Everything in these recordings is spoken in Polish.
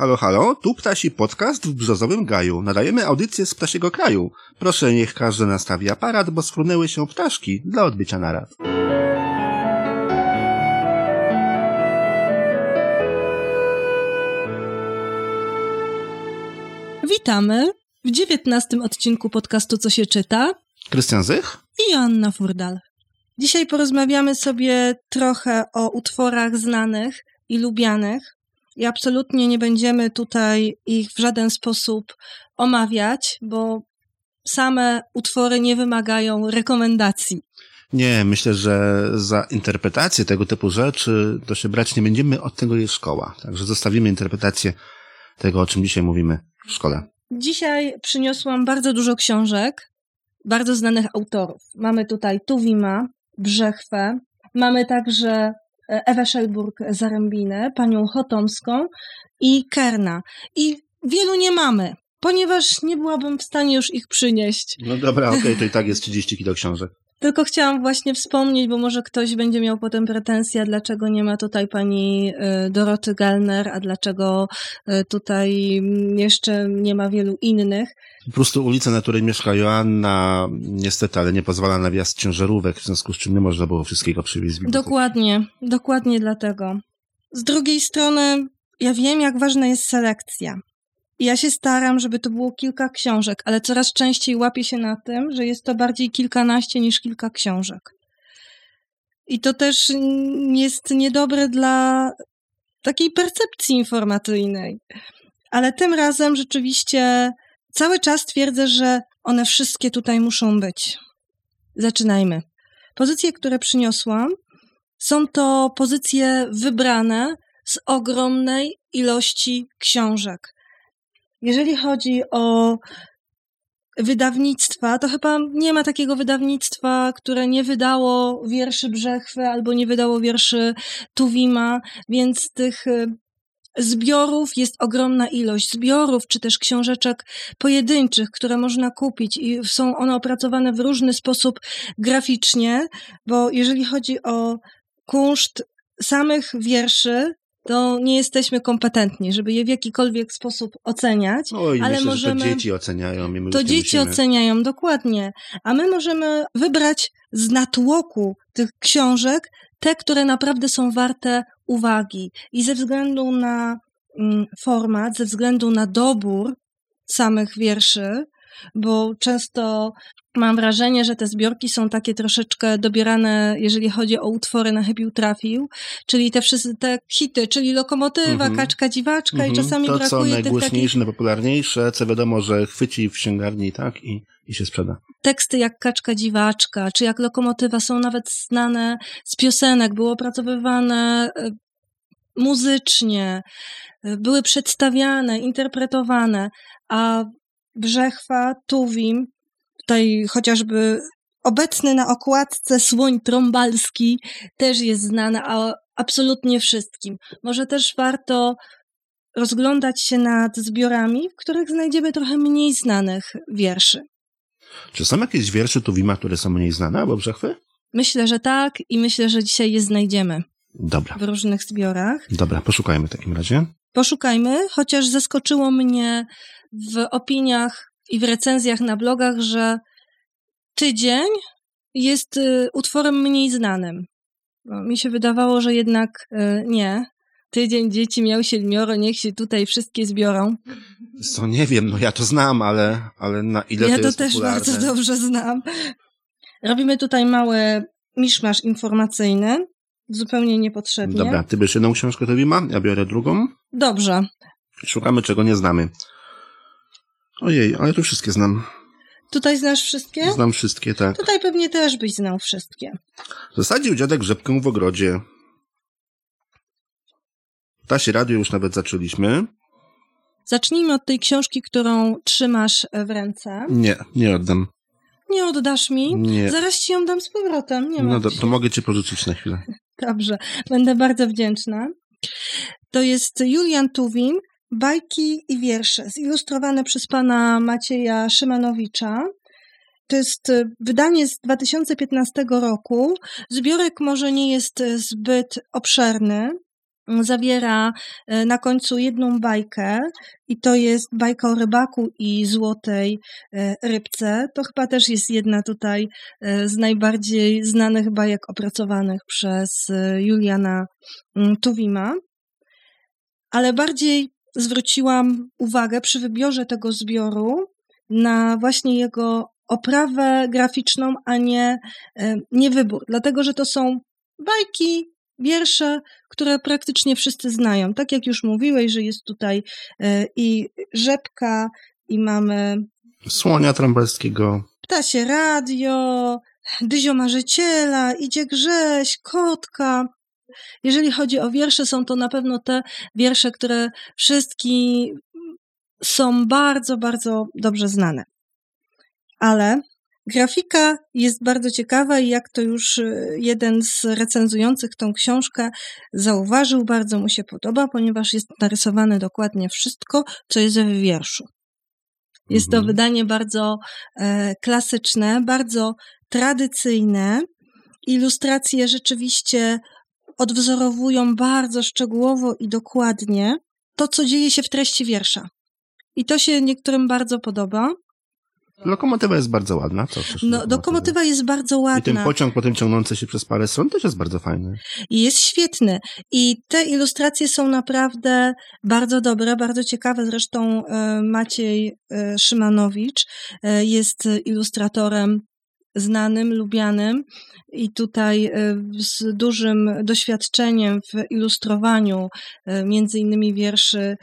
Halo, halo, tu Ptasi Podcast w Brzozowym Gaju. Nadajemy audycję z Ptasiego Kraju. Proszę, niech każdy nastawi aparat, bo sfrunęły się ptaszki dla odbycia narad. Witamy w dziewiętnastym odcinku podcastu Co się czyta Krystian Zych? i Joanna Furdal. Dzisiaj porozmawiamy sobie trochę o utworach znanych i lubianych i absolutnie nie będziemy tutaj ich w żaden sposób omawiać, bo same utwory nie wymagają rekomendacji. Nie, myślę, że za interpretację tego typu rzeczy to się brać nie będziemy, od tego jest szkoła. Także zostawimy interpretację tego, o czym dzisiaj mówimy w szkole. Dzisiaj przyniosłam bardzo dużo książek bardzo znanych autorów. Mamy tutaj Tuwima, Brzechwę, mamy także Ewę Szelburg-Zarębinę, panią Chotomską i Kerna. I wielu nie mamy, ponieważ nie byłabym w stanie już ich przynieść. No dobra, okej, okay, to i tak jest 30 kilo książek. Tylko chciałam właśnie wspomnieć, bo może ktoś będzie miał potem pretensję, dlaczego nie ma tutaj pani y, Doroty Gelner, a dlaczego y, tutaj jeszcze nie ma wielu innych. Po prostu ulica, na której mieszka Joanna, niestety, ale nie pozwala na wjazd ciężarówek, w związku z czym nie można było wszystkiego przywieźć. Dokładnie, dokładnie dlatego. Z drugiej strony, ja wiem, jak ważna jest selekcja. Ja się staram, żeby to było kilka książek, ale coraz częściej łapię się na tym, że jest to bardziej kilkanaście niż kilka książek. I to też jest niedobre dla takiej percepcji informacyjnej. Ale tym razem rzeczywiście cały czas twierdzę, że one wszystkie tutaj muszą być. Zaczynajmy. Pozycje, które przyniosłam, są to pozycje wybrane z ogromnej ilości książek. Jeżeli chodzi o wydawnictwa, to chyba nie ma takiego wydawnictwa, które nie wydało wierszy Brzechwy albo nie wydało wierszy Tuwima, więc tych zbiorów jest ogromna ilość. Zbiorów czy też książeczek pojedynczych, które można kupić i są one opracowane w różny sposób graficznie, bo jeżeli chodzi o kunszt samych wierszy, to nie jesteśmy kompetentni, żeby je w jakikolwiek sposób oceniać. Oj, ale myślę, możemy... że to dzieci oceniają. My to dzieci musimy. oceniają, dokładnie. A my możemy wybrać z natłoku tych książek te, które naprawdę są warte uwagi. I ze względu na mm, format, ze względu na dobór samych wierszy, bo często mam wrażenie, że te zbiorki są takie troszeczkę dobierane, jeżeli chodzi o utwory na chybił trafił, czyli te wszystkie te hity, czyli lokomotywa, mm -hmm. kaczka, dziwaczka mm -hmm. i czasami to, brakuje co tych najgłośniejsze, takich... najpopularniejsze, co wiadomo, że chwyci w księgarni, tak, i, i się sprzeda. Teksty jak kaczka, dziwaczka, czy jak lokomotywa są nawet znane z piosenek, były opracowywane muzycznie, były przedstawiane, interpretowane, a Brzechwa, Tuwim, tutaj chociażby obecny na okładce słoń trąbalski też jest znany a absolutnie wszystkim. Może też warto rozglądać się nad zbiorami, w których znajdziemy trochę mniej znanych wierszy. Czy są jakieś wiersze Tuwima, które są mniej znane albo Brzechwy? Myślę, że tak i myślę, że dzisiaj je znajdziemy. Dobra. W różnych zbiorach. Dobra, poszukajmy w takim razie. Poszukajmy, chociaż zaskoczyło mnie w opiniach i w recenzjach na blogach, że tydzień jest y, utworem mniej znanym. No, mi się wydawało, że jednak y, nie. Tydzień dzieci miał siedmioro, niech się tutaj wszystkie zbiorą. Co nie wiem, no ja to znam, ale, ale na ile ja to, to jest też popularne? bardzo dobrze znam. Robimy tutaj mały miszmasz informacyjny, zupełnie niepotrzebnie. Dobra, ty bierz jedną książkę Tuwima, ja biorę drugą. Dobrze. Szukamy, czego nie znamy. Ojej, ale tu wszystkie znam. Tutaj znasz wszystkie? Znam wszystkie, tak. Tutaj pewnie też byś znał wszystkie. Zasadził dziadek rzepkę w ogrodzie. Ptasie radio już nawet zaczęliśmy. Zacznijmy od tej książki, którą trzymasz w ręce. Nie, nie oddam. Nie oddasz mi? Nie. Zaraz ci ją dam z powrotem. Nie No martw to, mogę cię porzucić na chwilę. Dobrze, będę bardzo wdzięczna. To jest Julian Tuwim, bajki i wiersze, zilustrowane przez pana Macieja Szymanowicza. To jest y, wydanie z 2015 roku. Zbiorek może nie jest y, zbyt obszerny, zawiera e, na końcu jedną bajkę i to jest bajka o rybaku i złotej rybce. To chyba też jest jedna tutaj z najbardziej znanych bajek opracowanych przez Juliana mm, Tuwima. Ale bardziej zwróciłam uwagę przy wybiorze tego zbioru na właśnie jego oprawę graficzną, a nie, nie wybór. Dlatego, że to są bajki wiersze, które praktycznie wszyscy znają. Tak jak już mówiłeś, że jest tutaj e, i rzepka, i mamy. Słonia trąbalskiego. Ptasie radio, dyzio marzyciela, idzie grześ, kotka. Jeżeli chodzi o wiersze, są to na pewno te wiersze, które wszystkie są bardzo, bardzo dobrze znane. Ale Grafika jest bardzo ciekawa i jak to już y, jeden z recenzujących tą książkę zauważył, bardzo mu się podoba, ponieważ jest narysowane dokładnie wszystko, co jest w wierszu. Jest mhm. to wydanie bardzo e, klasyczne, bardzo tradycyjne. Ilustracje rzeczywiście odwzorowują bardzo szczegółowo i dokładnie to, co dzieje się w treści wiersza. I to się niektórym bardzo podoba. Lokomotywa jest bardzo ładna. Co no, lokomotywa jest bardzo ładna. I ten pociąg potem ciągnący się przez parę stron też jest bardzo fajny. I jest świetny. I te ilustracje są naprawdę bardzo dobre, bardzo ciekawe. Zresztą e, Maciej e, Szymanowicz e, jest ilustratorem znanym, lubianym i tutaj z dużym doświadczeniem w ilustrowaniu między innymi wierszy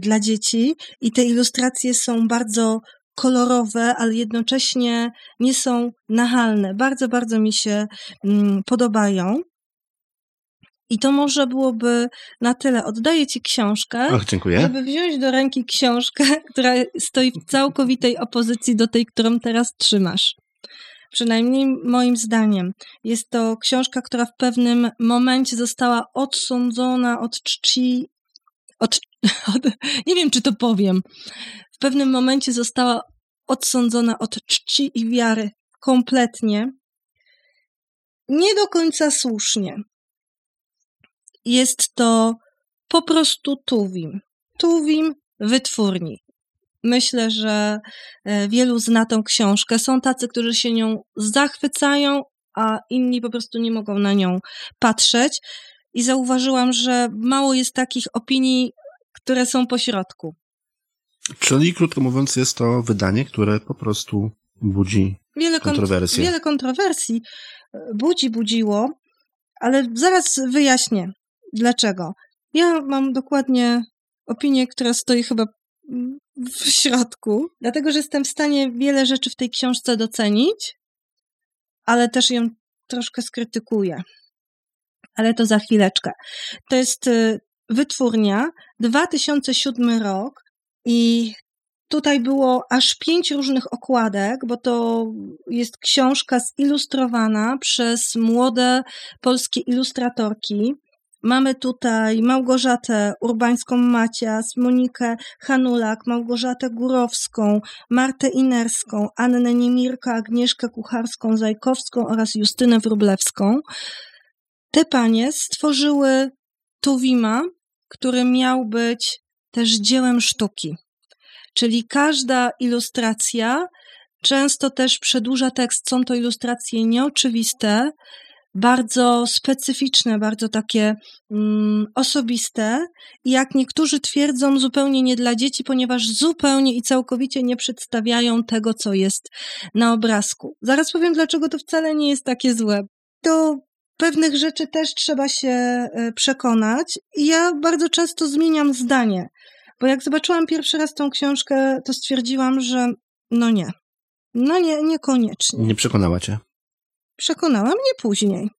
dla dzieci i te ilustracje są bardzo kolorowe, ale jednocześnie nie są nachalne. Bardzo, bardzo mi się mm, podobają. I to może byłoby na tyle. Oddaję Ci książkę, Ach, dziękuję. żeby wziąć do ręki książkę, która stoi w całkowitej opozycji do tej, którą teraz trzymasz. Przynajmniej moim zdaniem. Jest to książka, która w pewnym momencie została odsądzona od czci. Od, od, nie wiem, czy to powiem w pewnym momencie została odsądzona od czci i wiary kompletnie. Nie do końca słusznie. Jest to po prostu Tuwim. Tuwim wytwórni. Myślę, że e, wielu zna tą książkę. Są tacy, którzy się nią zachwycają, a inni po prostu nie mogą na nią patrzeć. I zauważyłam, że mało jest takich opinii, które są po środku. Czyli, krótko mówiąc, jest to wydanie, które po prostu budzi wiele kontrowersji. Wiele kontrowersji e, budzi, budziło, ale zaraz wyjaśnię, dlaczego. Ja mam dokładnie opinię, która stoi chyba w środku, dlatego że jestem w stanie wiele rzeczy w tej książce docenić, ale też ją troszkę skrytykuję. Ale to za chwileczkę. To jest e, wytwórnia, 2007 rok, i tutaj było aż pięć różnych okładek, bo to jest książka zilustrowana przez młode polskie ilustratorki. Mamy tutaj Małgorzatę Urbańską-Macias, Monikę Hanulak, Małgorzatę Górowską, Martę Inerską, Annę Niemirka, Agnieszkę Kucharską-Zajkowską oraz Justynę Wróblewską. Te panie stworzyły Tuwima, który miał być też dziełem sztuki. Czyli każda ilustracja często też przedłuża tekst. Są to ilustracje nieoczywiste, bardzo specyficzne, bardzo takie mm, osobiste i jak niektórzy twierdzą, zupełnie nie dla dzieci, ponieważ zupełnie i całkowicie nie przedstawiają tego, co jest na obrazku. Zaraz powiem, dlaczego to wcale nie jest takie złe. To pewnych rzeczy też trzeba się e, przekonać i ja bardzo często zmieniam zdanie. Bo jak zobaczyłam pierwszy raz tą książkę, to stwierdziłam, że no nie. No nie, niekoniecznie. Nie przekonała cię? Przekonała mnie później.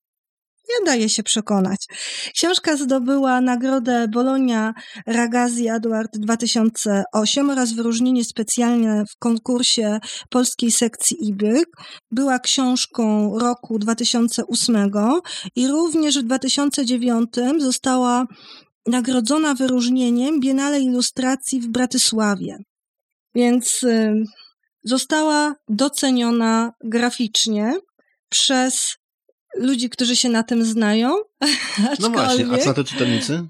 Nie daje się przekonać. Książka zdobyła nagrodę Bologna Ragazzi Edward 2008 oraz wyróżnienie specjalne w konkursie polskiej sekcji IBYK. Była książką roku 2008 i również w 2009 została nagrodzona wyróżnieniem Biennale Ilustracji w Bratysławie. Więc y, została doceniona graficznie przez ludzi, którzy się na tym znają. No właśnie, a co to czytelnicy?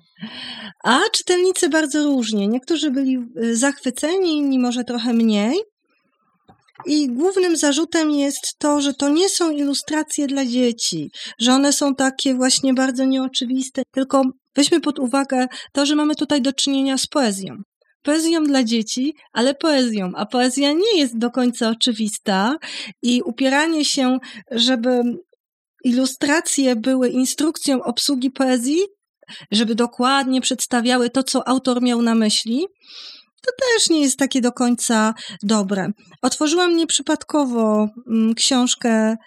A czytelnicy bardzo różnie. Niektórzy byli y, zachwyceni, inni może trochę mniej. I głównym zarzutem jest to, że to nie są ilustracje dla dzieci, że one są takie właśnie bardzo nieoczywiste, tylko weźmy pod uwagę to, że mamy tutaj do czynienia z poezją. Poezją dla dzieci, ale poezją, a poezja nie jest do końca oczywista i upieranie się, żeby ilustracje były instrukcją obsługi poezji, żeby dokładnie przedstawiały to, co autor miał na myśli, to też nie jest takie do końca dobre. Otworzyłam nieprzypadkowo mm, książkę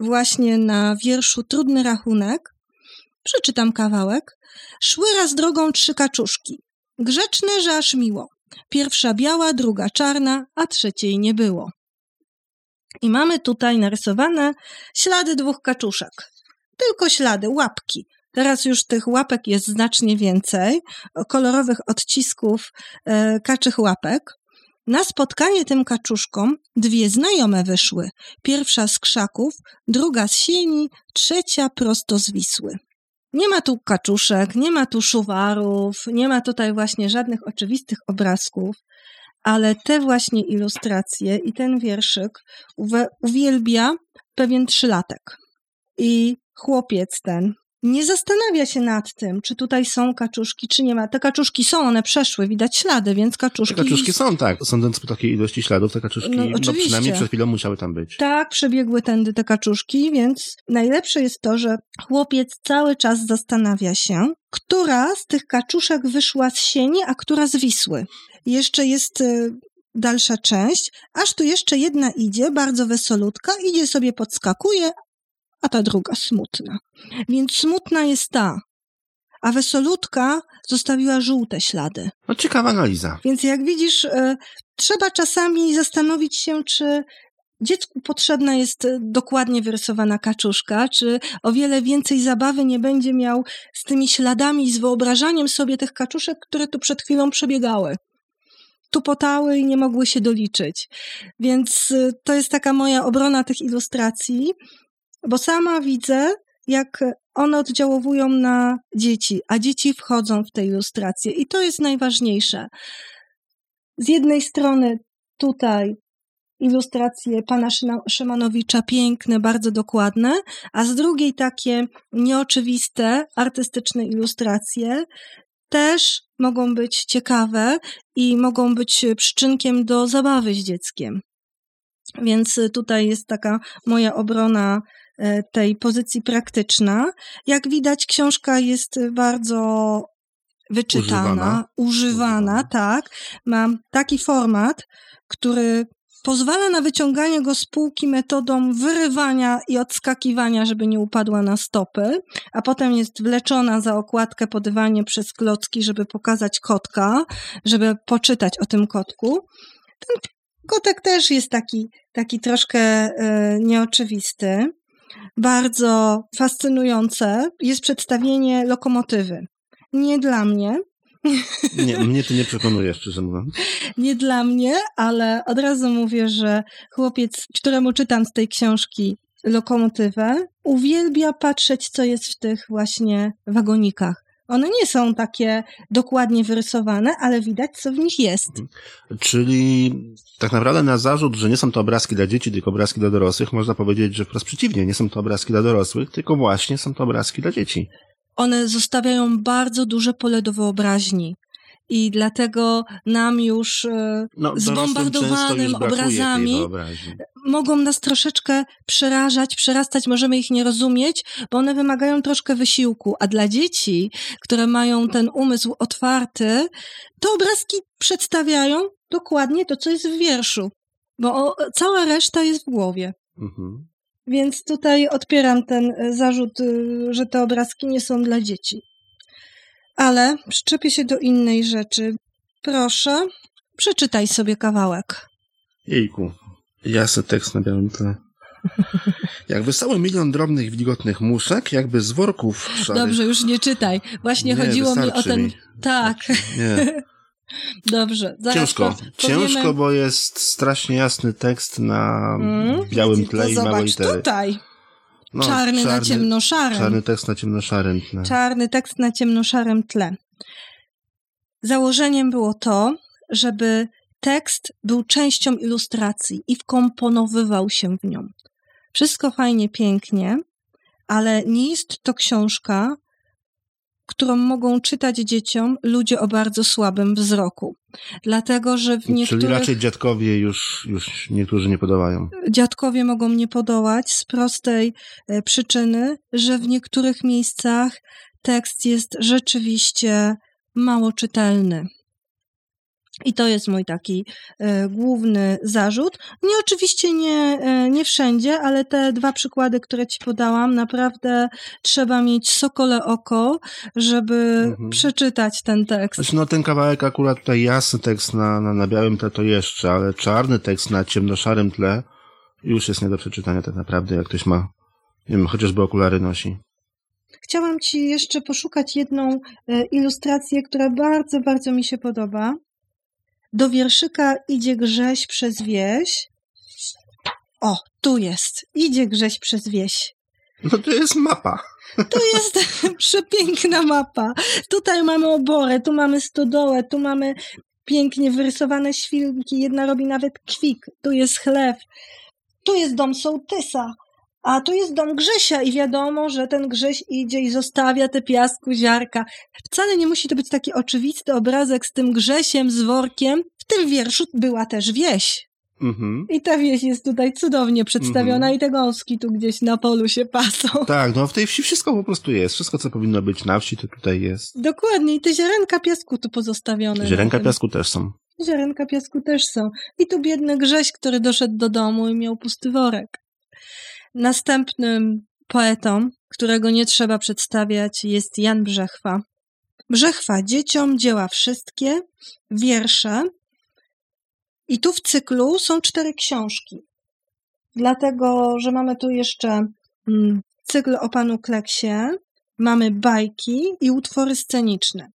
właśnie na wierszu Trudny rachunek. Przeczytam kawałek. Szły raz drogą trzy kaczuszki. Grzeczne, że aż miło. Pierwsza biała, druga czarna, a trzeciej nie było. I mamy tutaj narysowane ślady dwóch kaczuszek. Tylko ślady, łapki. Teraz już tych łapek jest znacznie więcej, kolorowych odcisków e, kaczych łapek. Na spotkanie tym kaczuszkom dwie znajome wyszły. Pierwsza z krzaków, druga z sieni, trzecia prosto z Wisły. Nie ma tu kaczuszek, nie ma tu szuwarów, nie ma tutaj właśnie żadnych oczywistych obrazków, ale te właśnie ilustracje i ten wierszyk uwielbia pewien trzylatek. I chłopiec ten nie zastanawia się nad tym, czy tutaj są kaczuszki, czy nie ma. Te kaczuszki są, one przeszły, widać ślady, więc kaczuszki... Te kaczuszki są, tak. Sądząc po takiej ilości śladów, te kaczuszki no, no przynajmniej przed chwilą musiały tam być. Tak, przebiegły tędy te kaczuszki, więc najlepsze jest to, że chłopiec cały czas zastanawia się, która z tych kaczuszek wyszła z sieni, a która z Wisły. Jeszcze jest y, dalsza część, aż tu jeszcze jedna idzie, bardzo wesolutka, idzie sobie, podskakuje, a ta druga smutna. Więc smutna jest ta, a wesolutka zostawiła żółte ślady. No ciekawa analiza. Więc jak widzisz, y, trzeba czasami zastanowić się, czy dziecku potrzebna jest dokładnie wyrysowana kaczuszka, czy o wiele więcej zabawy nie będzie miał z tymi śladami, z wyobrażaniem sobie tych kaczuszek, które tu przed chwilą przebiegały tupotały i nie mogły się doliczyć. Więc y, to jest taka moja obrona tych ilustracji, bo sama widzę, jak one oddziałowują na dzieci, a dzieci wchodzą w te ilustracje i to jest najważniejsze. Z jednej strony tutaj ilustracje pana Szymanowicza, piękne, bardzo dokładne, a z drugiej takie nieoczywiste, artystyczne ilustracje, też mogą być ciekawe i mogą być przyczynkiem do zabawy z dzieckiem. Więc tutaj jest taka moja obrona tej pozycji praktyczna. Jak widać, książka jest bardzo wyczytana, używana, używana tak. Ma taki format, który pozwala na wyciąganie go z półki metodą wyrywania i odskakiwania, żeby nie upadła na stopy, a potem jest wleczona za okładkę po dywanie przez klocki, żeby pokazać kotka, żeby poczytać o tym kotku. Ten kotek też jest taki, taki troszkę y, nieoczywisty. Bardzo fascynujące jest przedstawienie lokomotywy. Nie dla mnie, nie, mnie to nie przekonuje, szczerze mówiąc. Nie dla mnie, ale od razu mówię, że chłopiec, któremu czytam z tej książki lokomotywę, uwielbia patrzeć, co jest w tych właśnie wagonikach. One nie są takie dokładnie wyrysowane, ale widać, co w nich jest. Mhm. Czyli tak naprawdę na zarzut, że nie są to obrazki dla dzieci, tylko obrazki dla dorosłych, można powiedzieć, że wprost przeciwnie, nie są to obrazki dla dorosłych, tylko właśnie są to obrazki dla dzieci one zostawiają bardzo duże pole do wyobraźni. I dlatego nam już e, no, zbombardowanym obrazami mogą nas troszeczkę przerażać, przerastać, możemy ich nie rozumieć, bo one wymagają troszkę wysiłku. A dla dzieci, które mają ten umysł otwarty, te obrazki przedstawiają dokładnie to, co jest w wierszu, bo cała reszta jest w głowie. Mhm. Więc tutaj odpieram ten e, zarzut, e, że te obrazki nie są dla dzieci. Ale przyczepię się do innej rzeczy. Proszę, przeczytaj sobie kawałek. Jejku, jasny tekst na białym tle. Jak wystały milion drobnych, wilgotnych muszek, jakby z worków szarych. Dobrze, już nie czytaj. Właśnie nie, chodziło mi o ten... Mi. Tak. Nie. Dobrze. Zaraz Ciężko. Powiemy... Ciężko, bo jest strasznie jasny tekst na mm, białym tle i małe litery. tutaj. No, czarny, na ciemnoszarym. Czarny tekst na ciemnoszarym tle. Czarny tekst na ciemnoszarym tle. Założeniem było to, żeby tekst był częścią ilustracji i wkomponowywał się w nią. Wszystko fajnie, pięknie, ale nie jest to książka, którą mogą czytać dzieciom ludzie o bardzo słabym wzroku. Dlatego, że w niektórych... Czyli raczej dziadkowie już, już niektórzy nie podołają. Dziadkowie mogą nie podołać z prostej e, przyczyny, że w niektórych miejscach tekst jest rzeczywiście mało czytelny. I to jest mój taki e, główny zarzut. Nie oczywiście nie, e, nie wszędzie, ale te dwa przykłady, które ci podałam, naprawdę trzeba mieć sokole oko, żeby mhm. przeczytać ten tekst. Znaczy, no ten kawałek akurat tutaj jasny tekst na, na, na białym tle to jeszcze, ale czarny tekst na ciemnoszarym tle już jest nie do przeczytania tak naprawdę, jak ktoś ma, nie wiem, chociażby okulary nosi. Chciałam Ci jeszcze poszukać jedną e, ilustrację, która bardzo, bardzo mi się podoba. Do wierszyka idzie Grześ przez wieś. O, tu jest. Idzie Grześ przez wieś. No to jest mapa. To jest przepiękna mapa. Tutaj mamy oborę, tu mamy stodołę, tu mamy pięknie wyrysowane świnki. Jedna robi nawet kwik. Tu jest chlew. Tu jest dom sołtysa. A tu jest dom Grzesia i wiadomo, że ten Grześ idzie i zostawia te piasku ziarka. Wcale nie musi to być taki oczywisty obrazek z tym Grzesiem, z workiem. W tym wierszu była też wieś. Mhm. I ta wieś jest tutaj cudownie przedstawiona mhm. i te gąski tu gdzieś na polu się pasą. Tak, no w tej wsi wszystko po prostu jest. Wszystko, co powinno być na wsi, to tutaj jest. Dokładnie. I te ziarenka piasku tu pozostawione. Ziarenka piasku też są. Ziarenka piasku też są. I tu biedny Grześ, który doszedł do domu i miał pusty worek. Następnym poetą, którego nie trzeba przedstawiać, jest Jan Brzechwa. Brzechwa dzieciom dzieła wszystkie, wiersze. I tu w cyklu są cztery książki. Dlatego, że mamy tu jeszcze mm, cykl o panu Kleksie, mamy bajki i utwory sceniczne.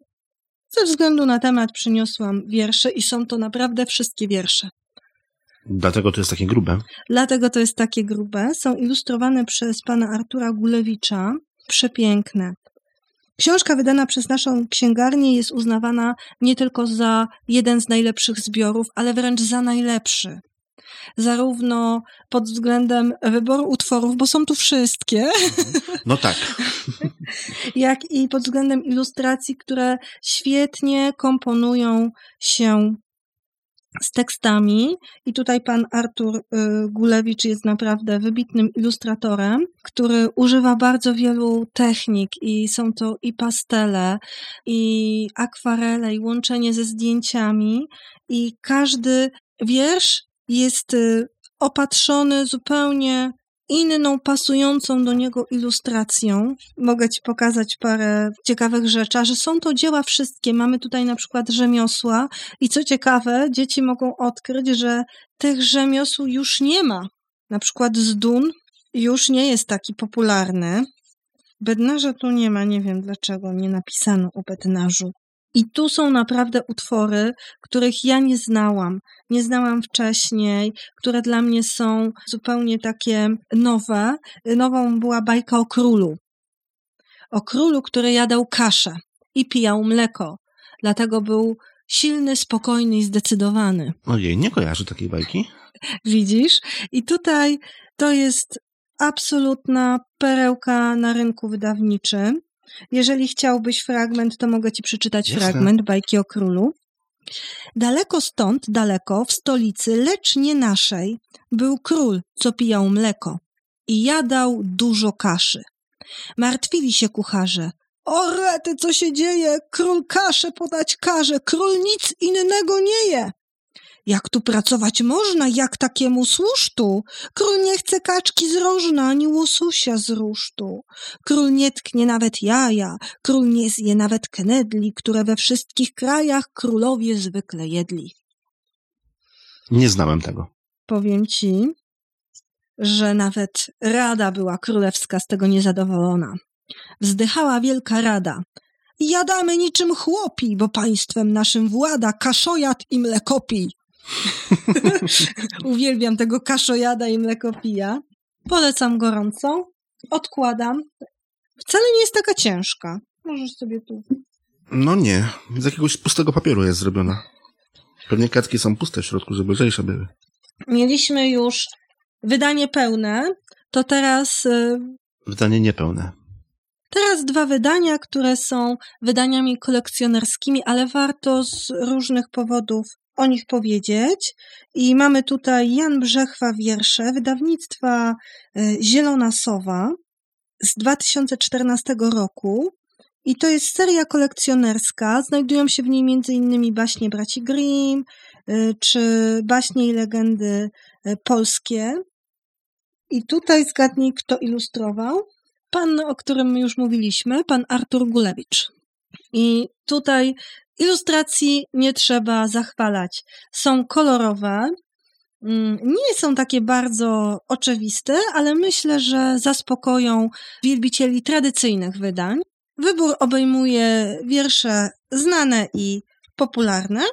Ze względu na temat przyniosłam wiersze i są to naprawdę wszystkie wiersze. Dlatego to jest takie grube. Dlatego to jest takie grube. Są ilustrowane przez pana Artura Gulewicza. Przepiękne. Książka wydana przez naszą księgarnię jest uznawana nie tylko za jeden z najlepszych zbiorów, ale wręcz za najlepszy. Zarówno pod względem wyboru utworów, bo są tu wszystkie. No tak. jak i pod względem ilustracji, które świetnie komponują się z tekstami. I tutaj pan Artur y, Gulewicz jest naprawdę wybitnym ilustratorem, który używa bardzo wielu technik i są to i pastele, i akwarele, i łączenie ze zdjęciami. I każdy wiersz jest y, opatrzony zupełnie inną, pasującą do niego ilustracją. Mogę Ci pokazać parę ciekawych rzeczy, że są to dzieła wszystkie. Mamy tutaj na przykład rzemiosła i co ciekawe, dzieci mogą odkryć, że tych rzemiosł już nie ma. Na przykład zdun już nie jest taki popularny. Bednarza tu nie ma, nie wiem dlaczego nie napisano o bednarzu. I tu są naprawdę utwory, których ja nie znałam, nie znałam wcześniej, które dla mnie są zupełnie takie nowe. Nową była bajka o królu. O królu, który jadał kaszę i pijał mleko. Dlatego był silny, spokojny i zdecydowany. Ojej, nie kojarzę takiej bajki. Widzisz? I tutaj to jest absolutna perełka na rynku wydawniczym. Jeżeli chciałbyś fragment, to mogę ci przeczytać Jasne. fragment bajki o królu. Daleko stąd, daleko, w stolicy, lecz nie naszej, był król, co pijał mleko i jadał dużo kaszy. Martwili się kucharze. O rety, co się dzieje? Król kaszę podać każe, król nic innego nie je. Jak tu pracować można, jak takiemu słusztu? Król nie chce kaczki z rożna, ani łososia z rusztu. Król nie tknie nawet jaja, król nie zje nawet knedli, które we wszystkich krajach królowie zwykle jedli. Nie znałem tego. Powiem ci, że nawet rada była królewska z tego niezadowolona. Wzdychała wielka rada. Jadamy niczym chłopi, bo państwem naszym włada kaszojad i mlekopi. Uwielbiam tego kaszojada i mlekopija. Polecam gorąco. odkładam. Wcale nie jest taka ciężka. Możesz sobie tu. No nie, z jakiegoś pustego papieru jest zrobiona. Pewnie kartki są puste w środku, żeby lżejsze były. Mieliśmy już wydanie pełne, to teraz y, Wydanie niepełne. Teraz dwa wydania, które są wydaniami kolekcjonerskimi, ale warto z różnych powodów o nich powiedzieć. I mamy tutaj Jan Brzechwa wiersze wydawnictwa y, Zielona Sowa z 2014 roku. I to jest seria kolekcjonerska. Znajdują się w niej m.in. baśnie braci Grimm, y, czy baśnie i legendy y, polskie. I tutaj zgadnij, kto ilustrował. Pan, o którym już mówiliśmy, pan Artur Gulewicz. I tutaj ilustracji nie trzeba zachwalać. Są kolorowe, mm, nie są takie bardzo oczywiste, ale myślę, że zaspokoją wielbicieli tradycyjnych wydań. Wybór obejmuje wiersze znane i popularne,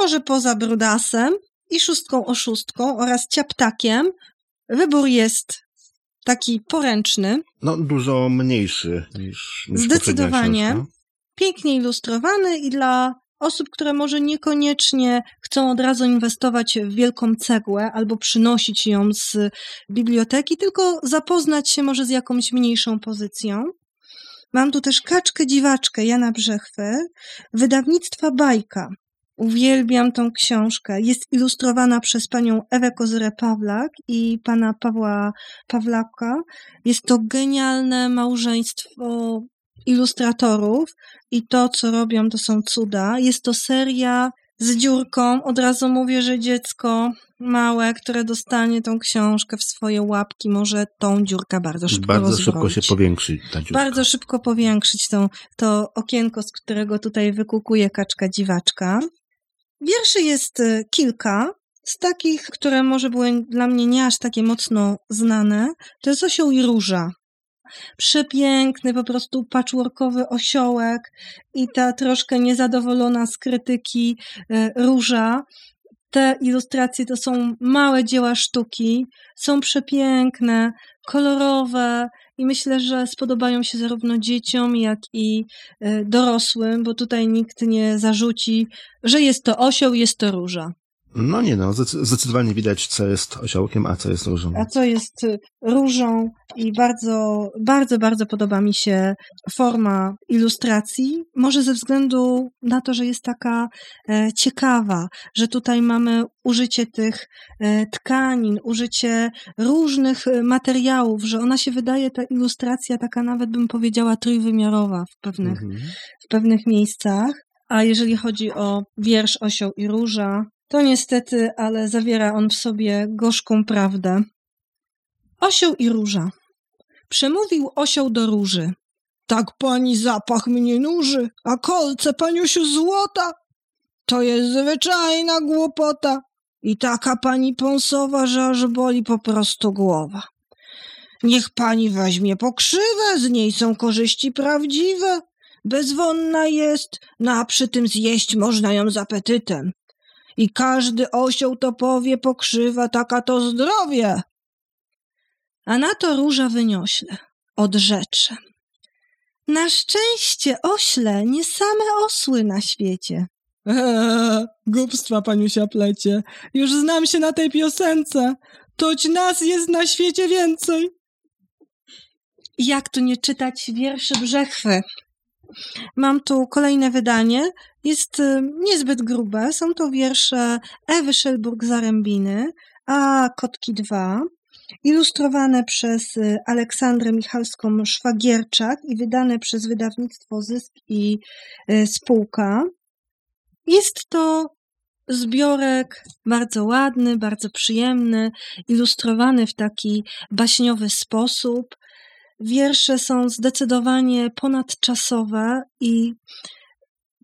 może poza Brudasem i Szóstką Oszustką oraz Ciaptakiem. Wybór jest taki poręczny, No, dużo mniejszy niż, niż Zdecydowanie. poprzednia książka. Pięknie ilustrowany i dla osób, które może niekoniecznie chcą od razu inwestować w wielką cegłę albo przynosić ją z biblioteki, tylko zapoznać się może z jakąś mniejszą pozycją. Mam tu też Kaczkę Dziwaczkę Jana Brzechwy, wydawnictwa Bajka. Uwielbiam tą książkę. Jest ilustrowana przez panią Ewę Kozyrę-Pawlak i pana Pawła Pawlaka. Jest to genialne małżeństwo ilustratorów i to, co robią, to są cuda. Jest to seria z dziurką. Od razu mówię, że dziecko małe, które dostanie tą książkę w swoje łapki, może tą dziurkę bardzo szybko Bardzo szybko rozbroić. się powiększy ta dziurka. Bardzo szybko powiększyć tą, to okienko, z którego tutaj wykukuje kaczka dziwaczka. Wierszy jest y, kilka. Z takich, które może były dla mnie nie aż takie mocno znane, to jest osioł i róża. Przepiękny, po prostu patchworkowy osiołek i ta troszkę niezadowolona z krytyki y, róża. Te ilustracje to są małe dzieła sztuki, są przepiękne, kolorowe i myślę, że spodobają się zarówno dzieciom, jak i y, dorosłym, bo tutaj nikt nie zarzuci, że jest to osioł, jest to róża. No nie no, zdecy- zdecydowanie widać, co jest osiołkiem, a co jest różą. A co jest y, różą i bardzo, bardzo, bardzo podoba mi się forma ilustracji. Może ze względu na to, że jest taka e, ciekawa, że tutaj mamy użycie tych e, tkanin, użycie różnych e, materiałów, że ona się wydaje, ta ilustracja taka nawet bym powiedziała trójwymiarowa w pewnych, Mhm. w pewnych miejscach. A jeżeli chodzi o wiersz Osioł i Róża, to niestety, ale zawiera on w sobie gorzką prawdę. Osioł i Róża. Przemówił osioł do róży. Tak pani zapach mnie nuży, a kolce, paniusiu, złota. To jest zwyczajna głupota. I taka pani pąsowa, że aż boli po prostu głowa. Niech pani weźmie pokrzywę, z niej są korzyści prawdziwe. Bezwonna jest, no a przy tym zjeść można ją z apetytem. I każdy osioł to powie, pokrzywa, taka to zdrowie. A na to róża wyniośle, odrzecze. Na szczęście, ośle, nie same osły na świecie. Eee, głupstwa, paniusia plecie. Już znam się na tej piosence. Toć nas jest na świecie więcej. Jak tu nie czytać wierszy Brzechwy? Mam tu kolejne wydanie. Jest y, niezbyt grube. Są to wiersze Ewy Szelburg-Zarębiny, a Kotki 2, ilustrowane przez y, Aleksandrę Michalską-Szwagierczak i wydane przez wydawnictwo Zysk i y, Spółka. Jest to zbiorek bardzo ładny, bardzo przyjemny, ilustrowany w taki baśniowy sposób. Wiersze są zdecydowanie ponadczasowe i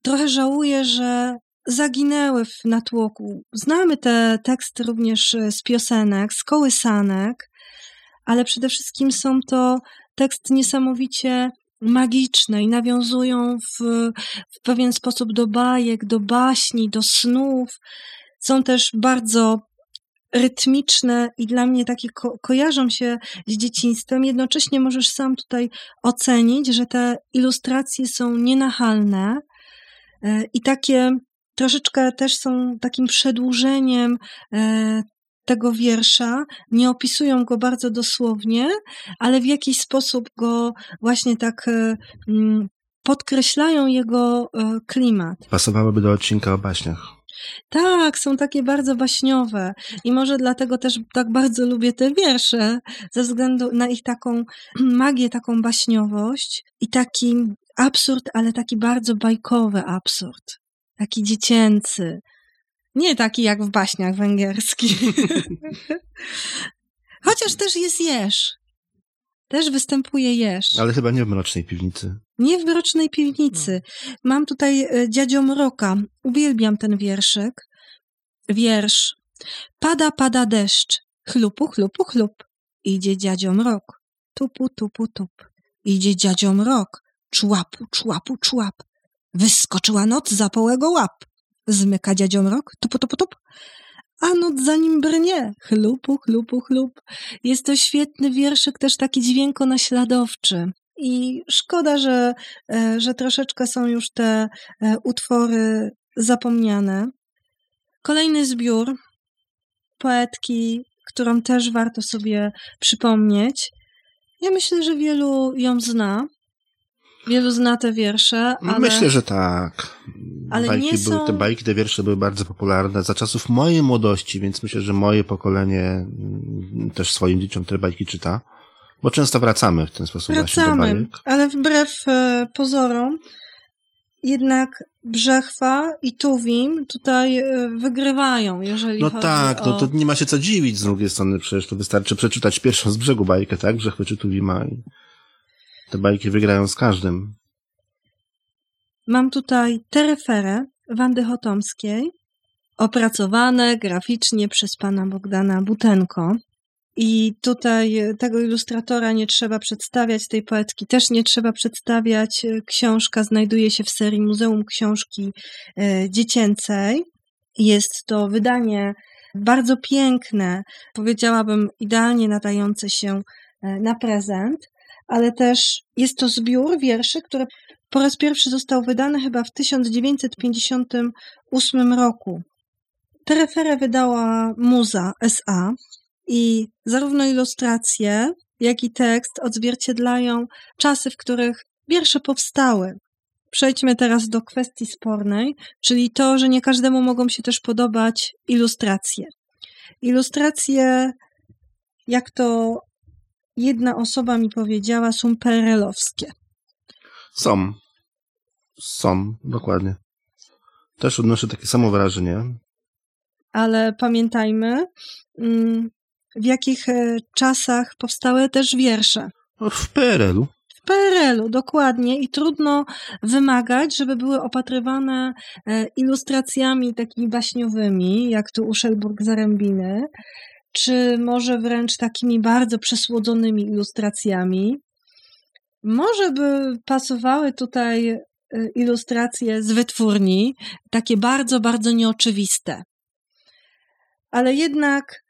trochę żałuję, że zaginęły w natłoku. Znamy te teksty również z piosenek, z kołysanek, ale przede wszystkim są to teksty niesamowicie magiczne i nawiązują w, w pewien sposób do bajek, do baśni, do snów. Są też bardzo rytmiczne i dla mnie takie ko kojarzą się z dzieciństwem. Jednocześnie możesz sam tutaj ocenić, że te ilustracje są nienachalne e, i takie troszeczkę też są takim przedłużeniem e, tego wiersza, nie opisują go bardzo dosłownie, ale w jakiś sposób go właśnie tak e, mm, podkreślają jego klimat. Pasowałoby do odcinka o baśniach. Tak, są takie bardzo baśniowe i może dlatego też tak bardzo lubię te wiersze, ze względu na ich taką magię, taką baśniowość i taki absurd, ale taki bardzo bajkowy absurd, taki dziecięcy. Nie taki jak w baśniach węgierskich. Chociaż też jest jeż. Też występuje jeż. Ale chyba nie w mrocznej piwnicy. Nie w mrocznej piwnicy. Mam tutaj e, dziadzio Mroka. Uwielbiam ten wierszyk. Wiersz. Pada, pada deszcz. Chlupu, chlupu, chlup. Idzie dziadzio Mrok. Tupu, tupu, tup. Idzie dziadzio Mrok. Człapu, człapu, człap. Wyskoczyła noc za połego łap. Zmyka dziadzio Mrok. Tupu, tupu, tup a noc za nim brnie. Chlupu, chlupu, chlup. Jest to świetny wierszyk, też taki dźwiękonaśladowczy. I szkoda, że, e, że troszeczkę są już te e, utwory zapomniane. Kolejny zbiór poetki, którą też warto sobie przypomnieć. Ja myślę, że wielu ją zna. Wielu zna te wiersze, ale... Myślę, że tak. Ale bajki nie są... były, te bajki, te wiersze były bardzo popularne za czasów mojej młodości, więc myślę, że moje pokolenie mm, też swoim dzieciom te bajki czyta. Bo często wracamy w ten sposób wracamy, właśnie do bajek. ale wbrew e, pozorom jednak Brzechwa i Tuwim tutaj e, wygrywają, jeżeli no chodzi tak, o... no to nie ma się co dziwić z drugiej strony, przecież to wystarczy przeczytać pierwszą z brzegu bajkę, tak? Brzechwy czy Tuwima i te bajki wygrają z każdym. Mam tutaj tereferę Wandy Chotomskiej, opracowane graficznie przez pana Bogdana Butenko. I tutaj tego ilustratora nie trzeba przedstawiać, tej poetki też nie trzeba przedstawiać. Książka znajduje się w serii Muzeum Książki e, Dziecięcej. Jest to wydanie bardzo piękne, powiedziałabym idealnie nadające się e, na prezent, ale też jest to zbiór wierszy, który po raz pierwszy został wydany chyba w 1958 roku. Tereferę wydała Muza S.A. i zarówno ilustracje, jak i tekst odzwierciedlają czasy, w których wiersze powstały. Przejdźmy teraz do kwestii spornej, czyli to, że nie każdemu mogą się też podobać ilustracje. Ilustracje, jak to jedna osoba mi powiedziała, są perelowskie. Są. Są, dokładnie. Też odnoszę takie samo wrażenie. Ale pamiętajmy, mm, w jakich e, czasach powstały też wiersze. W PRL-u. W PRL-u, dokładnie. I trudno wymagać, żeby były opatrywane e, ilustracjami takimi baśniowymi, jak tu u Szelburg-Zarębiny, czy może wręcz takimi bardzo przesłodzonymi ilustracjami. Może by pasowały tutaj y, ilustracje z wytwórni, takie bardzo, bardzo nieoczywiste. Ale jednak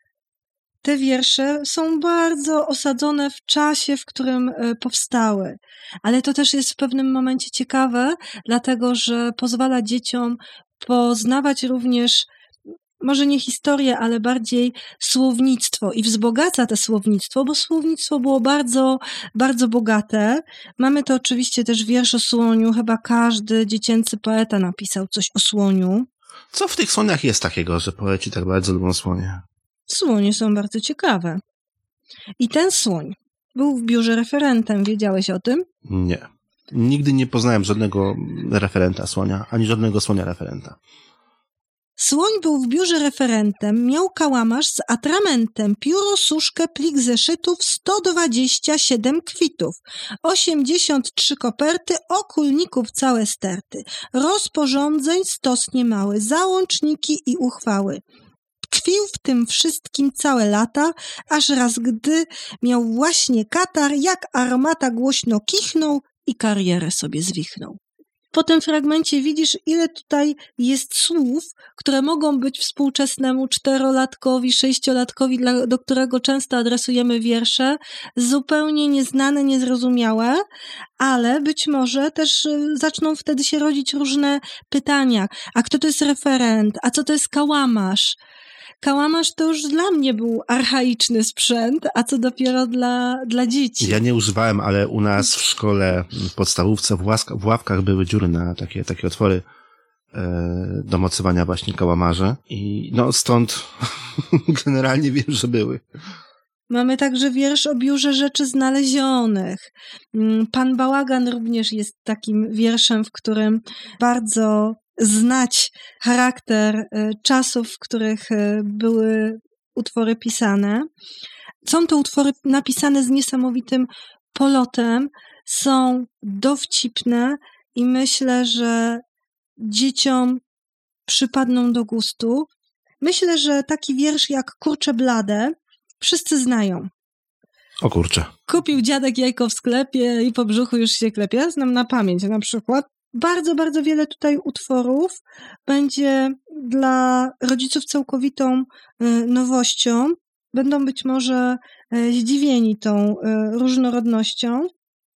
te wiersze są bardzo osadzone w czasie, w którym y, powstały. Ale to też jest w pewnym momencie ciekawe, dlatego że pozwala dzieciom poznawać również może nie historię, ale bardziej słownictwo i wzbogaca to słownictwo, bo słownictwo było bardzo, bardzo bogate. Mamy to oczywiście też wiersz o słoniu, chyba każdy dziecięcy poeta napisał coś o słoniu. Co w tych słoniach jest takiego, że poeci tak bardzo lubią słonie? Słonie są bardzo ciekawe. I ten słoń był w biurze referentem, wiedziałeś o tym? Nie. Nigdy nie poznałem żadnego referenta słonia, ani żadnego słonia referenta. Słoń był w biurze referentem, miał kałamarz z atramentem, pióro, suszkę, plik zeszytów, 127 kwitów, 83 koperty, okulników całe sterty, rozporządzeń stos niemały, załączniki i uchwały. Tkwił w tym wszystkim całe lata, aż raz gdy miał właśnie katar, jak armata głośno kichnął i karierę sobie zwichnął. Po tym fragmencie widzisz, ile tutaj jest słów, które mogą być współczesnemu czterolatkowi, sześciolatkowi, do którego często adresujemy wiersze, zupełnie nieznane, niezrozumiałe, ale być może też y, zaczną wtedy się rodzić różne pytania. A kto to jest referent? A co to jest kałamarz? Kałamarz to już dla mnie był archaiczny sprzęt, a co dopiero dla, dla dzieci. Ja nie używałem, ale u nas w szkole, w podstawówce, w, w ławkach były dziury na takie, takie otwory e, do mocowania właśnie kałamarze i no stąd generalnie wiem, że były. Mamy także wiersz o biurze rzeczy znalezionych. Mm, Pan Bałagan również jest takim wierszem, w którym bardzo znać charakter y, czasów, w których y, były utwory pisane. Są to utwory napisane z niesamowitym polotem, są dowcipne i myślę, że dzieciom przypadną do gustu. Myślę, że taki wiersz jak Kurcze Blade wszyscy znają. O kurczę. Kupił dziadek jajko w sklepie i po brzuchu już się klepie. Znam na pamięć na przykład. Bardzo, bardzo wiele tutaj utworów będzie dla rodziców całkowitą y, nowością. Będą być może y, zdziwieni tą y, różnorodnością.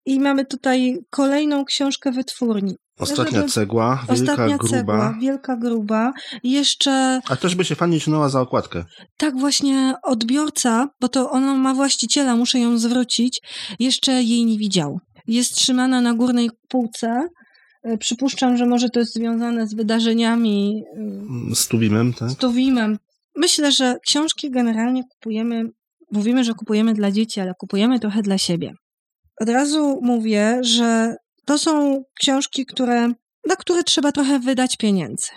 I mamy tutaj kolejną książkę wytwórni. Ostatnia cegła, wielka Ostatnia gruba. Cegła, wielka gruba. Jeszcze... A też by się fajnie ciągnęła za okładkę. Tak właśnie odbiorca, bo to ona ma właściciela, muszę ją zwrócić, jeszcze jej nie widział. Jest trzymana na górnej półce, E, przypuszczam, że może to jest związane z wydarzeniami. Mm, z Tuwimem, tak? Z Tuwimem. Myślę, że książki generalnie kupujemy, mówimy, że kupujemy dla dzieci, ale kupujemy trochę dla siebie. Od razu mówię, że to są książki, które, na które trzeba trochę wydać pieniędzy.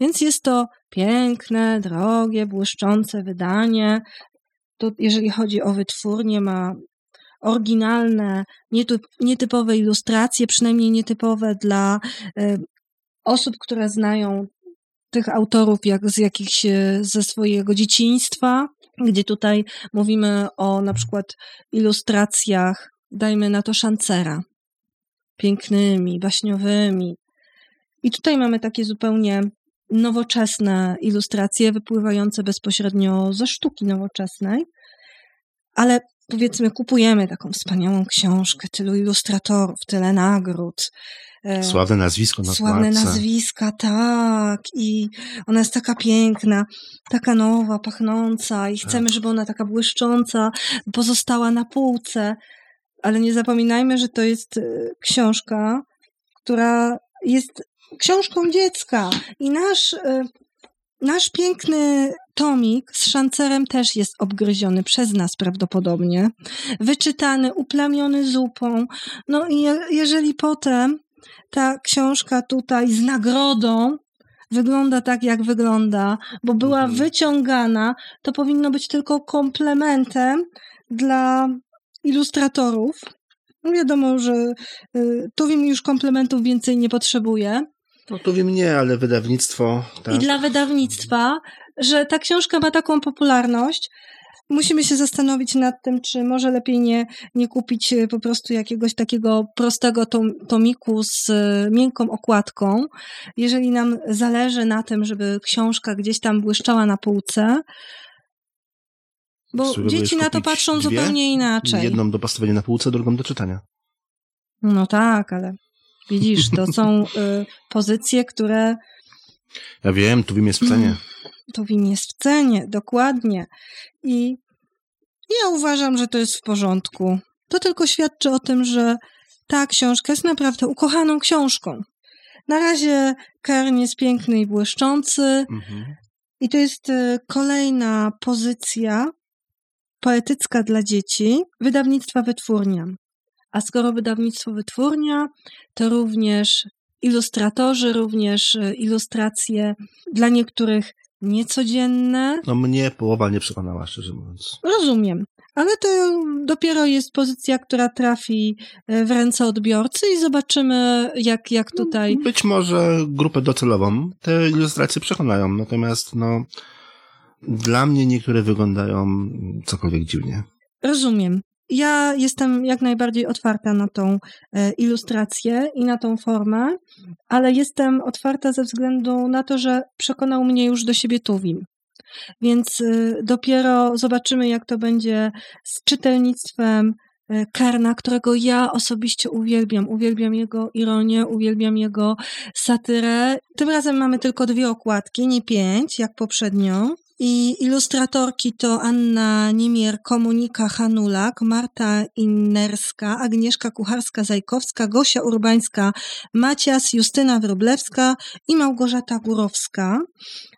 Więc jest to piękne, drogie, błyszczące wydanie. To jeżeli chodzi o wytwórnię, ma oryginalne, nietypowe ilustracje, przynajmniej nietypowe dla e, osób, które znają tych autorów jak z jakichś ze swojego dzieciństwa, gdzie tutaj mówimy o na przykład ilustracjach, dajmy na to szancera, pięknymi, baśniowymi. I tutaj mamy takie zupełnie nowoczesne ilustracje, wypływające bezpośrednio ze sztuki nowoczesnej, ale powiedzmy, kupujemy taką wspaniałą książkę, tylu ilustratorów, tyle nagród. E, sławne nazwisko na Sławne nazwiska, tak. I ona jest taka piękna, taka nowa, pachnąca i chcemy, tak. żeby ona taka błyszcząca pozostała na półce. Ale nie zapominajmy, że to jest e, książka, która jest książką dziecka. I nasz e, Nasz piękny tomik z szancerem też jest obgryziony przez nas prawdopodobnie, wyczytany, uplamiony zupą. No i je, jeżeli potem ta książka tutaj z nagrodą wygląda tak, jak wygląda, bo była mhm. wyciągana, to powinno być tylko komplementem dla ilustratorów. No wiadomo, że y, Tuwim już komplementów więcej nie potrzebuje. No to wiem nie, ale wydawnictwo. Tak. I dla wydawnictwa, że ta książka ma taką popularność. Musimy się zastanowić nad tym, czy może lepiej nie, nie kupić e, po prostu jakiegoś takiego prostego tom, tomiku z e, miękką okładką. Jeżeli nam zależy na tym, żeby książka gdzieś tam błyszczała na półce, bo dzieci na to patrzą dwie? zupełnie inaczej. Jedną do postawienia na półce, drugą do czytania. No tak, ale Widzisz, to są y, pozycje, które. Ja wiem, tu jest w cenie. Tu jest w cenie, dokładnie. I ja uważam, że to jest w porządku. To tylko świadczy o tym, że ta książka jest naprawdę ukochaną książką. Na razie Kern jest piękny i błyszczący. Mhm. I to jest y, kolejna pozycja poetycka dla dzieci wydawnictwa Wytwórnia. A skoro wydawnictwo wytwórnia, to również ilustratorzy, również e, ilustracje dla niektórych niecodzienne. No mnie połowa nie przekonała, szczerze mówiąc. Rozumiem. Ale to dopiero jest pozycja, która trafi e, w ręce odbiorcy i zobaczymy, jak, jak tutaj. Być może grupę docelową te ilustracje przekonają, natomiast no, dla mnie niektóre wyglądają cokolwiek dziwnie. Rozumiem. Ja jestem jak najbardziej otwarta na tą e, ilustrację i na tą formę, ale jestem otwarta ze względu na to, że przekonał mnie już do siebie Tuwim. Więc y, dopiero zobaczymy, jak to będzie z czytelnictwem y, Kerna, którego ja osobiście uwielbiam. Uwielbiam jego ironię, uwielbiam jego satyrę. Tym razem mamy tylko dwie okładki, nie pięć, jak poprzednio. I ilustratorki to Anna Nimier, Komunika Hanulak, Marta Innerska, Agnieszka Kucharska-Zajkowska, Gosia Urbańska, Macias, Justyna Wroblewska i Małgorzata Górowska.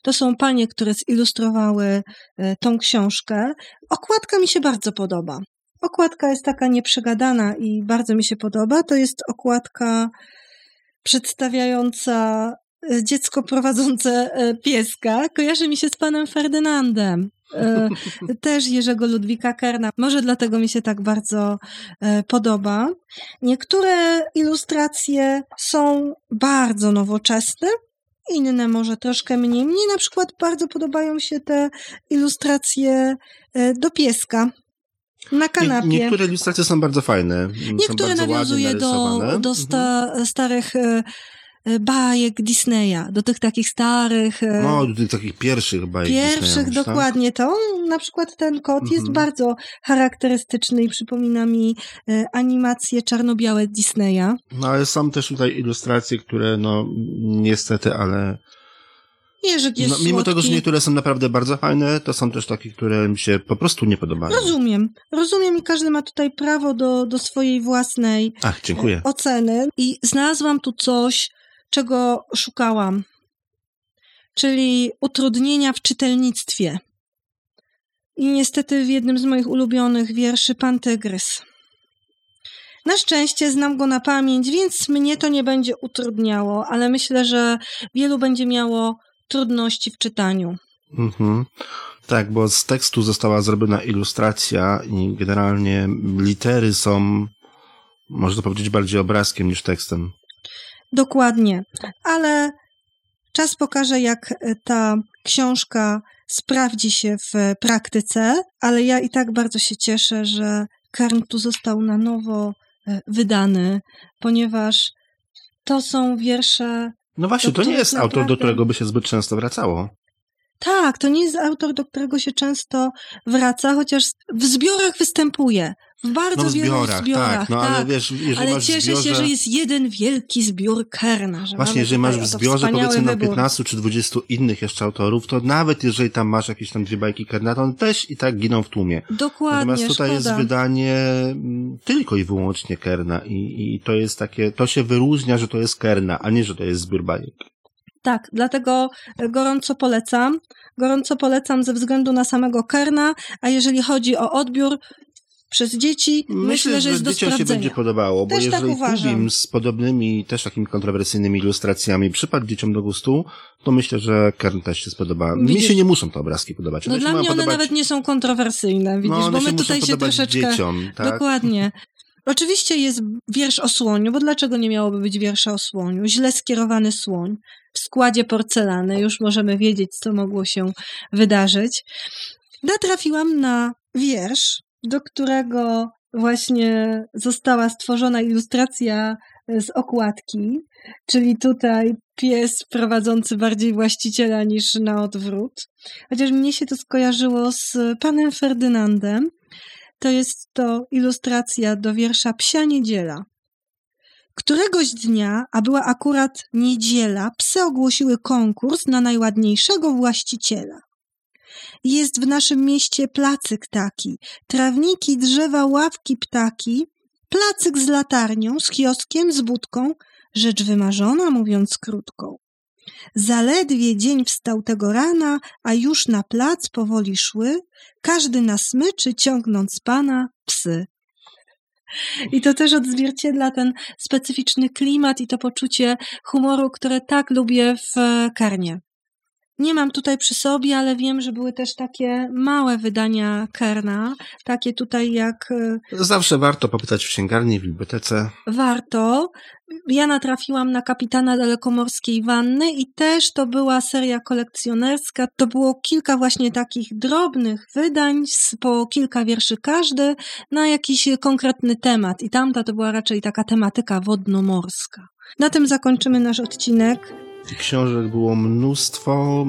To są panie, które zilustrowały e, tą książkę. Okładka mi się bardzo podoba. Okładka jest taka nieprzegadana i bardzo mi się podoba. To jest okładka przedstawiająca dziecko prowadzące e, pieska. Kojarzy mi się z panem Ferdynandem. Też Jerzego Ludwika Kerna. Może dlatego mi się tak bardzo podoba. Niektóre ilustracje są bardzo nowoczesne, inne może troszkę mniej. Mnie na przykład bardzo podobają się te ilustracje e, do pieska. Na kanapie. Nie, niektóre ilustracje są bardzo fajne. Niektóre nawiązuje do, do sta, mhm. starych e, E, bajek Disneya, do tych takich starych... E, no, do tych takich pierwszych bajek Pierwszych, Disneya, dokładnie. Tak? To na przykład ten kot jest mhm. bardzo charakterystyczny i przypomina mi e, animacje czarno-białe Disneya. No, ale są też tutaj ilustracje, które no niestety, ale... Jerzyk jest no, Mimo słodki. tego, że niektóre są naprawdę bardzo fajne, to są też takie, które mi się po prostu nie podobają. Rozumiem. Rozumiem i każdy ma tutaj prawo do, do swojej własnej Ach, dziękuję. oceny. I znalazłam tu coś, czego szukałam, czyli utrudnienia w czytelnictwie. I niestety w jednym z moich ulubionych wierszy Pan Tygrys. Na szczęście znam go na pamięć, więc mnie to nie będzie utrudniało, ale myślę, że wielu będzie miało trudności w czytaniu. Mhm. Tak, bo z tekstu została zrobiona ilustracja i generalnie litery są, można powiedzieć, bardziej obrazkiem niż tekstem. Dokładnie, ale czas pokaże, jak e, ta książka sprawdzi się w praktyce, ale ja i tak bardzo się cieszę, że Karn tu został na nowo e, wydany, ponieważ to są wiersze. No właśnie, to nie jest naprawdę... autor, do którego by się zbyt często wracało. Tak, to nie jest autor, do którego się często wraca, chociaż w zbiorach występuje. W bardzo no w wielu zbiorach, zbiorach. Tak, no, tak. ale wiesz, ale cieszę zbiorze... się, że jest jeden wielki zbiór Kerna. Właśnie, jeżeli masz w zbiorze powiedzmy na 15 czy 20 innych jeszcze autorów, to nawet jeżeli tam masz jakieś tam dwie bajki Kerna, to one też i tak giną w tłumie. Dokładnie, Natomiast tutaj szkoda. jest wydanie mm, tylko i wyłącznie Kerna i, i to jest takie, to się wyróżnia, że to jest Kerna, a nie, że to jest zbiór bajek. Tak, dlatego gorąco polecam. Gorąco polecam ze względu na samego Kerna, a jeżeli chodzi o odbiór, przez dzieci, myślę, myślę że jest do dzieciom sprawdzenia. się będzie podobało, bo też tak jeżeli tak Tubim z podobnymi, też takimi kontrowersyjnymi ilustracjami przypadł dzieciom do gustu, to myślę, że Kern też się spodoba. Widzisz? Mi się nie muszą te obrazki podobać. No dla mnie one podobać... nawet nie są kontrowersyjne, widzisz, no, bo my tutaj się troszeczkę... Dzieciom, tak? Dokładnie. Oczywiście jest wiersz o słoniu, bo dlaczego nie miałoby być wiersza o słoniu? Źle skierowany słoń w składzie porcelany, już możemy wiedzieć, co mogło się wydarzyć. Natrafiłam na wiersz, do którego właśnie została stworzona ilustracja z okładki, czyli tutaj pies prowadzący bardziej właściciela niż na odwrót. Chociaż mnie się to skojarzyło z panem Ferdynandem. To jest to ilustracja do wiersza Psia Niedziela. Któregoś dnia, a była akurat niedziela, psy ogłosiły konkurs na najładniejszego właściciela. Jest w naszym mieście placyk taki, trawniki, drzewa, ławki, ptaki, placyk z latarnią, z kioskiem, z budką, rzecz wymarzona, mówiąc krótką. Zaledwie dzień wstał tego rana, a już na plac powoli szły, każdy na smyczy, ciągnąc pana psy. I to też odzwierciedla ten specyficzny klimat i to poczucie humoru, które tak lubię w Karnie. Nie mam tutaj przy sobie, ale wiem, że były też takie małe wydania Kerna, takie tutaj jak. E, Zawsze warto popytać w księgarni, w bibliotece. Warto. Ja natrafiłam na kapitana dalekomorskiej wanny i też to była seria kolekcjonerska. To było kilka właśnie takich drobnych wydań, po kilka wierszy każdy, na jakiś konkretny temat. I tamta to była raczej taka tematyka wodnomorska. Na tym zakończymy nasz odcinek. Książek było mnóstwo,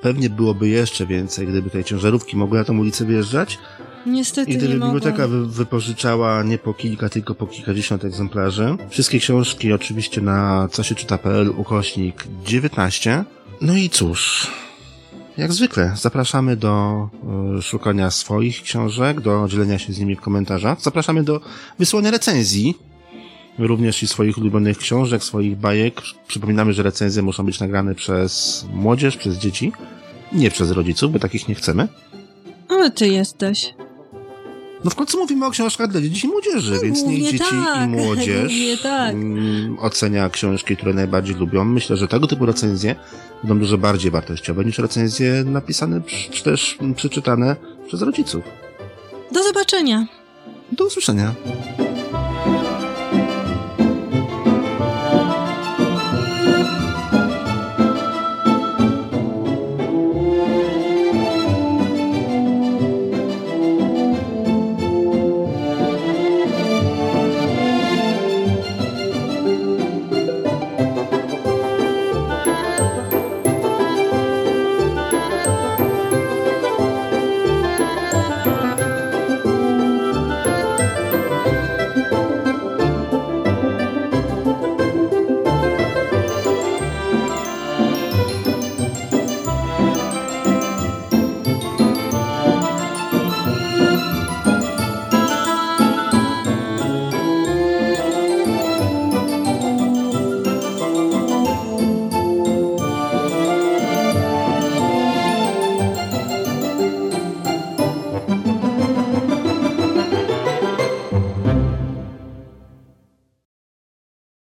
pewnie byłoby jeszcze więcej, gdyby tej ciężarówki mogły na tą ulicę wjeżdżać. Niestety I gdyby nie biblioteka wy, wypożyczała nie po kilka, tylko po kilkadziesiąt egzemplarzy. Wszystkie książki oczywiście na co się czyta.pl ukośnik 19. No i cóż, jak zwykle zapraszamy do y, szukania swoich książek, do dzielenia się z nimi w komentarzach. Zapraszamy do wysłania recenzji również i swoich ulubionych książek, swoich bajek. Przypominamy, że recenzje muszą być nagrane przez młodzież, przez dzieci, nie przez rodziców, bo takich nie chcemy. Ale ty jesteś. No w końcu mówimy o książkach dla dzieci i młodzieży, więc niech dzieci tak. i młodzież tak. Mm, ocenia książki, które najbardziej lubią. Myślę, że tego typu recenzje będą dużo bardziej wartościowe niż recenzje napisane czy też przeczytane przez rodziców. Do zobaczenia. Do usłyszenia.